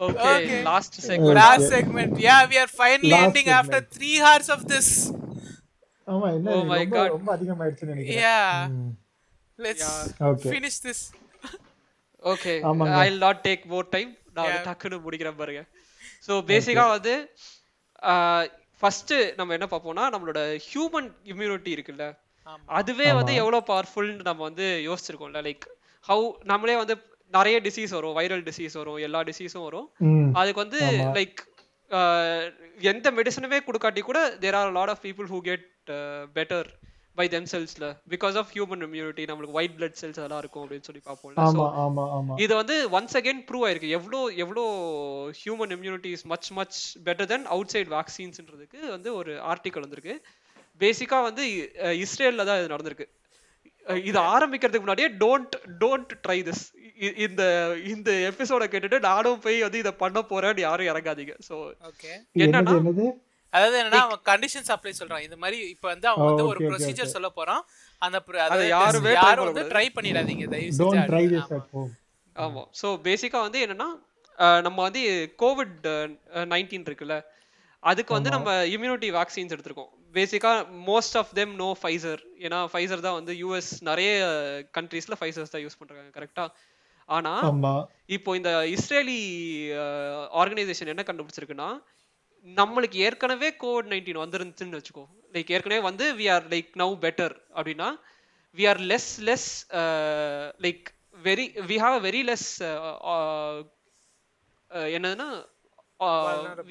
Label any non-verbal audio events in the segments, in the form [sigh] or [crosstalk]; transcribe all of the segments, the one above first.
Okay Okay. Last segment Last segment. Yeah, we are finally Last ending after segment. three hours of this. ஆமா என்ன Oh my God. ரொம்ப அதிகமாயிடுச்சுன்னு நினைக்கிறேன் Yeah. ம். Let's Okay. finish this. Okay ஆமாங்க. Will not take more time நான் Yeah. டக்குன்னு முடிக்கிறேன் பாருங்க ஸோ பேசிக்கா வந்து ஃபர்ஸ்ட் நம்ம என்ன பார்ப்போம்னா நம்மளோட ஹியூமன் இம்யூனிட்டி இருக்குல்ல. அதுவே வந்து எவ்வளவு பவர்ஃபுல்னு நம்ம வந்து யோசிச்சிருக்கோம்ல லைக் ஹவு நம்மளே வந்து நிறைய டிசீஸ் வரும் வைரல் டிசீஸ் வரும் எல்லா டிசீஸும் வரும். அதுக்கு வந்து லைக் எந்த மெடிசனுமே கொடுக்காட்டி கூட there are lot of people who get better by them செல்ஸ்ல because of human immunity நம்மளுக்கு ஒயிட் பிளட் செல்ஸ் அதெல்லாம் இருக்கும் அப்படின்னு சொல்லி ஆமா இது வந்து ஒன்ஸ் அகைன் ப்ரூவ் ஆயிருக்கு. எவ்வளோ எவ்வளோ human immunity is much much better than outside வேக்சின்ஸ்ன்றதுக்கு வந்து ஒரு ஆர்டிக்கல் வந்திருக்கு. பேசிக்கா வந்து இஸ்ரேல்ல தான் இது நடந்திருக்கு. இது ஆரம்பிக்கிறதுக்கு முன்னாடியே டோன்ட் டோன்ட் ட்ரை திஸ் இந்த இந்த எபிசோட கேட்டுட்டு நானும் போய் வந்து இதை பண்ண போறேன்னு யாரும் இறங்காதீங்க. Okay. என்னன்னா அதாவது என்னன்னா அவன் கண்டிஷன்ஸ் அப்ளை சொல்றான். இந்த மாதிரி இப்போ வந்து அவன் வந்து Oh, ஒரு okay, okay, ப்ரொசீஜர். சொல்ல போறான். அந்த அதாவது யாருமே யாரும் வந்து. ட்ரை பண்ணிடாதீங்க தயவு செஞ்சு. ஆமா. ஸோ பேசிக்கா வந்து என்னன்னா நம்ம வந்து கோவிட் நைன்டீன் இருக்குல்ல அதுக்கு வந்து நம்ம இம்யூனிட்டி வேக்சின்ஸ் எடுத்திருக்கோம். Basically most of them know Pfizer ஏன்னா ஃபைசர் தான் வந்து யூஎஸ் நிறைய கண்ட்ரீஸ்ல ஃபைசர்ஸ் தான் யூஸ் பண்றாங்க கரெக்டா ஆனா இப்போ இந்த இஸ்ரேலி ஆர்கனைசேஷன் என்ன கண்டுபிடிச்சிருக்குன்னா நம்மளுக்கு ஏற்கனவே கோவிட் நைன்டீன் வந்துருந்துச்சுன்னு வச்சுக்கோ. லைக் ஏற்கனவே வந்து we are like now better அப்படின்னா we are less less like very we have very less என்னதுன்னா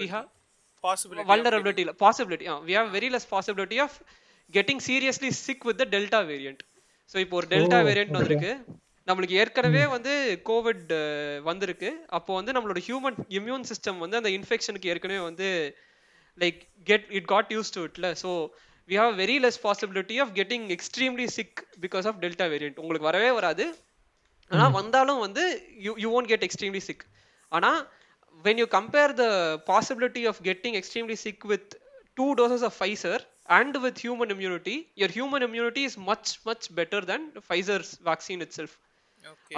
வி ஹாவ் பாசிபிலிட்டி vulnerability இல்ல. Possibility ah we have very less possibility of getting seriously sick with the delta variant. So இப்போ ஒரு delta variant. வந்திருக்கு. நம்மளுக்கு ஏற்கனவே வந்து Covid வந்திருக்கு அப்போ வந்து நம்மளோட ஹியூமன் இம்யூன் சிஸ்டம் வந்து அந்த இன்ஃபெக்ஷனுக்கு ஏற்கனவே வந்து like get it got used to இட்ல so we have very less possibility of getting extremely sick because of delta variant உங்களுக்கு வரவே வராது ஆனா வந்தாலும் வந்து you you won't get extremely sick ஆனா when you compare the possibility of getting extremely sick with two doses of Pfizer and with human immunity your human immunity is much much better than Pfizer's vaccine itself okay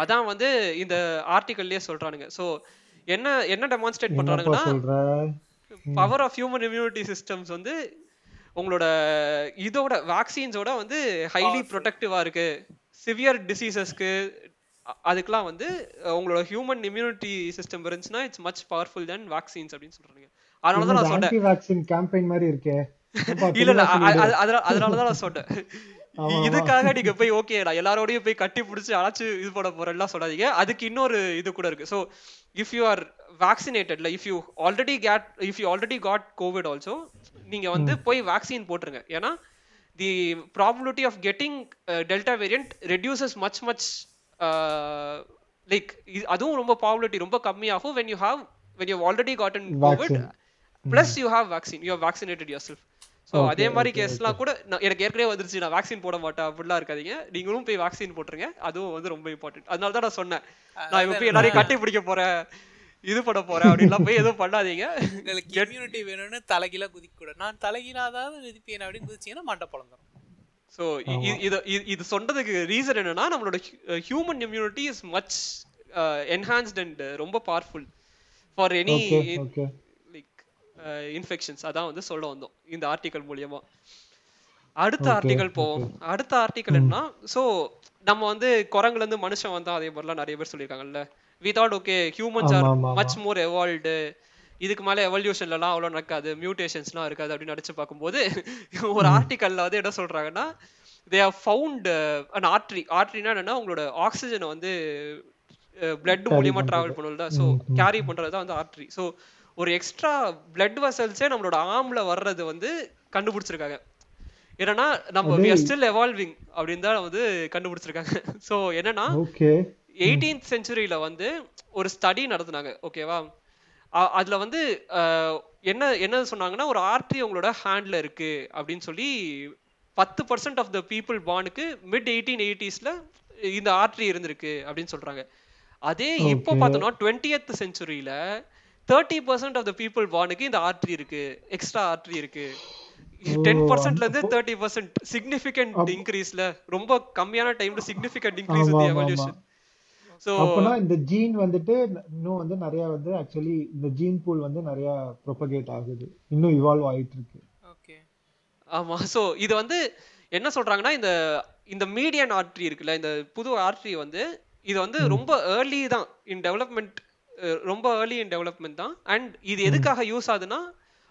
அதான் வந்து இந்த ஆர்டிகல்லயே சொல்றானுங்க. So என்ன என்ன demonstrate சொல்ற? Power of human immunity systems வந்து உங்களோட இதோட வேக்சின்ஸோட வந்து ஹைலி ப்ரொடெக்டிவா இருக்கு. சிவியர் டிசீசஸ்க்கு அதுக்கெல்லாம் வந்து உங்களோட ஹியூமன் இம்யூனிட்டி சிஸ்டம் இருந்துச்சுன்னா it's much powerful than vaccines அப்படின்னு சொல்றாங்க [laughs] அதனால தான் நான் சொன்னேன். வேக்சின் கேம்பெயின் மாதிரி இருக்கே. இல்ல அதனால தான் நான் சொன்னேன். இதுக்காக நீங்க போய் ஓகே நான் எல்லாரோடையும் போய் கட்டி பிடிச்சி அழைச்சு இது பண்ண போறேன்லாம் சொல்லாதீங்க. அதுக்கு இன்னொரு இது கூட இருக்கு. So if you are வேக்சினேட்டட்ல if you already get if you already got COVID also நீங்க வந்து போய் வேக்சின் போட்டுருங்க. ஏன்னா the probability of getting delta variant reduces much much like அதுவும் ரொம்ப ப்ராபபிலிட்டி ரொம்ப கம்மியாகும் when you have when you already gotten COVID. Plus you have vaccine you vaccinated yourself so அதே மாதிரி கேஸ்லாம் கூட நான் எனக்கு ஏற்கனவே வந்துருச்சு நான் வேக்சின் போட மாட்டேன் அப்படிலாம் இருக்காதீங்க. நீங்களும் போய் வேக்சின் போட்டுருங்க. அதுவும் வந்து ரொம்ப இம்பார்ட்டன்ட் அதனால தான் நான் சொன்னேன். நான் இப்போ போய் எல்லாரையும் கட்டி பிடிக்க போறேன் இது பண்ண போறேன் அப்படின்லாம் போய் எதுவும் பண்ணாதீங்க. உங்களுக்கு இம்யூனிட்டி வேணும்னு தலைகீழா குதிக்க கூட நான் தலைகீழாதான் குதிப்பேன் அப்படின்னு குதிச்சீங்கன்னா மண்டை பழந்துரும். ஸோ இது இது- இது சொன்னதுக்கு ரீசன் என்னன்னா நம்மளோட human immunity is much enhanced and ரொம்ப பவர்ஃபுல் ஃபார் எனி இன்ஃபெக்ஷன்ஸ் அதான் வந்து சொல்ல வந்தோம் இந்த ஆர்டிகல் மூலியமா. அடுத்த ஆர்டிகல் போவோம். அடுத்த ஆர்டிகல் என்ன சோ நம்ம வந்து குரங்குல இருந்து மனுஷன் வந்தா அதே மாதிரிலாம் நிறைய பேர் சொல்லியிருக்காங்கல்ல. We thought okay humans are much more evolved இதுக்கு மேல எவல்யூஷன்லலாம் அவ்வளோ நடக்காது. மியூட்டேஷன்ஸ்லாம் இருக்காது அப்படின்னு நினைச்சு பார்க்கும்போது ஒரு ஆர்டிக்கல்ல வந்து என்ன சொல்றாங்கன்னா they have found an artery ஆர்ட்ரினா என்னன்னா உங்களோட ஆக்சிஜனை வந்து பிளட் மூலியமா டிராவல் பண்ணும்ல ஸோ கேரி பண்றது தான் வந்து ஆர்ட்ரி ஸோ ஒரு எக்ஸ்ட்ரா பிளட் வெசல்ஸே நம்மளோட ஆர்ம்ல வர்றது வந்து கண்டுபிடிச்சிருக்காங்க. என்னன்னா நம்ம we are still evolving அப்படின்னு தான் வந்து கண்டுபிடிச்சிருக்காங்க. [laughs] ஸோ என்னன்னா எயிட்டீன்த் செஞ்சுரியில வந்து ஒரு ஸ்டடி நடத்துனாங்க. ஓகேவா அதுல வந்து என்ன என்ன சொன்னாங்கன்னா ஒரு ஆர்ட்ரி உங்களோட ஹேண்ட்ல இருக்கு அப்படின்னு சொல்லி பத்து பர்சன்ட் ஆஃப் த பீப்புள் பார்னுக்கு மிட் எயிட்டீன் எயிட்டிஸ்ல இந்த ஆர்ட்ரி இருந்திருக்கு அப்படின்னு சொல்றாங்க. அதே இப்போ. பார்த்தோம்னா twentieth செஞ்சுரியில thirty percent of the people பார்னுக்கு இந்த ஆர்ட்ரி இருக்கு எக்ஸ்ட்ரா ஆர்ட்ரி இருக்கு. டென் பர்சன்ட்ல இருந்து தேர்ட்டி பர்சன்ட் சிக்னிஃபிகண்ட் இன்க்ரீஸ்ல ரொம்ப கம்மியான டைம்ல சிக்னிஃபிகண்ட் இன்க்ரீஸ் இந்த ஆமா, எவல்யூஷன் ஸோ அப்பனா இந்த ஜீன் வந்துட்டு இன்னும் வந்து நிறைய வந்து ஆக்சுவலி இந்த ஜீன் பூல் வந்து நிறைய ப்ரொபகேட் ஆகுது. இன்னும் இவால்வ் ஆயிட்டு இருக்கு ஓகே ஆமா ஸோ இது வந்து என்ன சொல்றாங்கன்னா இந்த இந்த மீடியன் ஆர்ட்ரி இருக்குல்ல இந்த புது ஆர்ட்ரி வந்து இது வந்து ரொம்ப ஏர்லி தான் இன் டெவலப்மெண்ட் ரொம்ப ஏர்லி இன் டெவலப்மெண்ட் தான் அண்ட் இது எதுக்காக யூஸ் ஆகுதுன்னா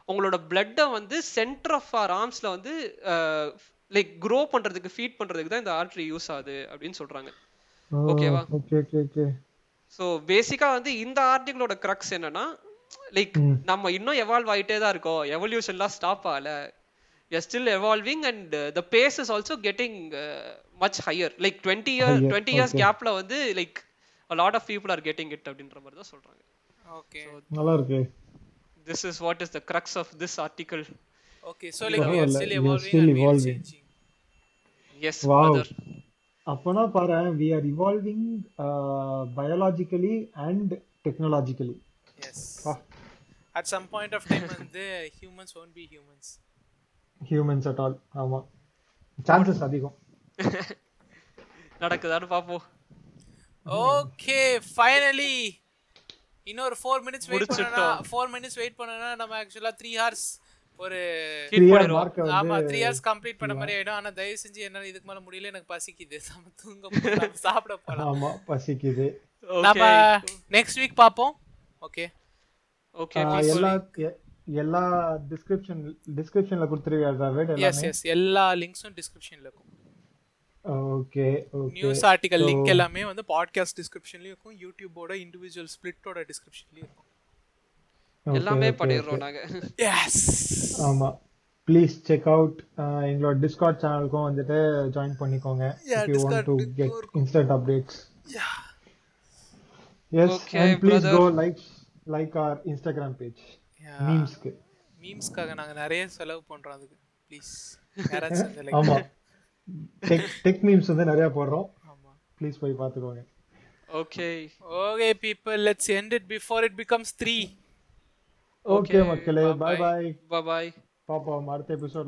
உங்களோட பிளட்டை வந்து சென்டர் ஆஃப் ஆர் ஆர்ம்ஸ்ல வந்து லைக் க்ரோ பண்றதுக்கு ஃபீட் பண்றதுக்கு தான் இந்த ஆர்ட்ரி யூஸ் ஆகுது அப்படின்னு சொல்றாங்க ஓகேவா? ஓகே ஓகே ஓகே ஸோ பேசிக்கா வந்து இந்த ஆர்டிகளோட க்ரக்ஸ் என்னன்னா லைக். நம்ம இன்னும் எவால்வ் ஆயிட்டே தான் இருக்கோம் எவல்யூஷன்லாம் ஸ்டாப் ஆகல you still evolving and the pace is also getting much higher like twenty year twenty years. கேப்ல வந்து like lot of people are getting it அப்படின்ற மாதிரி தான் சொல்றாங்க. ஓகே நல்லா இருக்கு this is what is the crux of this article okay so like we are evolving. changing. Yes. Brother அப்பனா பாரு we are evolving biologically and technologically yes. At some point of time வந்து humans won't be humans. Humans at all ஆமா. Chances அதிகம். [laughs] நடக்குதான்னு பார்ப்போம் okay finally இன்னொரு four minutes wait முடிச்சிட்டோம். Four minutes wait பண்ணனா நம்ம ஆக்சுவலா த்ரீ ஹார்ஸ் ஒரு ஆமா த்ரீ ஹார்ஸ் கம்ப்ளீட் பண்ண மாதிரி ஆயிடும். ஆனா தயவு செஞ்சு என்னால இதுக்கு மேல முடியல. எனக்கு பசிக்குது. நம்ம தூங்க சாப்பிட போலாம் ஆமா பசிக்குது. நம்ம நெக்ஸ்ட் வீக் பாப்போம் ஓகே ஓகே எல்லா எல்லா டிஸ்கிரிப்ஷன் டிஸ்கிரிப்ஷன்ல கொடுத்துருவியா எஸ் எல்லா லிங்க்ஸும் டிஸ்கிரிப்ஷன்ல இருக்கும். ஓகே நியூஸ் ஆர்டிகல் லிங்க் எல்லாமே வந்து பாட்காஸ்ட் டிஸ்கிரிப்ஷன்லயும் இருக்கும் யூடியூபோட இண்டிவிஜுவல் ஸ்பிளிட்டோட டிஸ்கிரிப்ஷன்லயும் இருக்கும். எல்லாமே பண்ணிடுறோம் நாங்க. எஸ் ஆமா. ப்ளீஸ் செக் அவுட் எங்களோட டிஸ்கார்ட் சேனலுக்கும் வந்துட்டு ஜாயின் பண்ணிக்கோங்க. Link get இருக்கும். instant updates. Yes Okay, and please brother. go like like our instagram page. மீம்ஸ்க்கு மீம்ஸ்க்காக நாங்க நிறைய செலவு பண்றோம் அதுக்கு. ப்ளீஸ் யாராச்சும் [laughs] ஆமா. டெக் டெக் மீம்ஸ் வந்து நிறைய போடுறோம். ஆமா. ப்ளீஸ் போய் பார்த்துக்கோங்க. Okay okay people let's end it before it becomes three okay மக்களே பாய் பாய் பாய் பாப்போம் அடுத்த எபிசோட்ல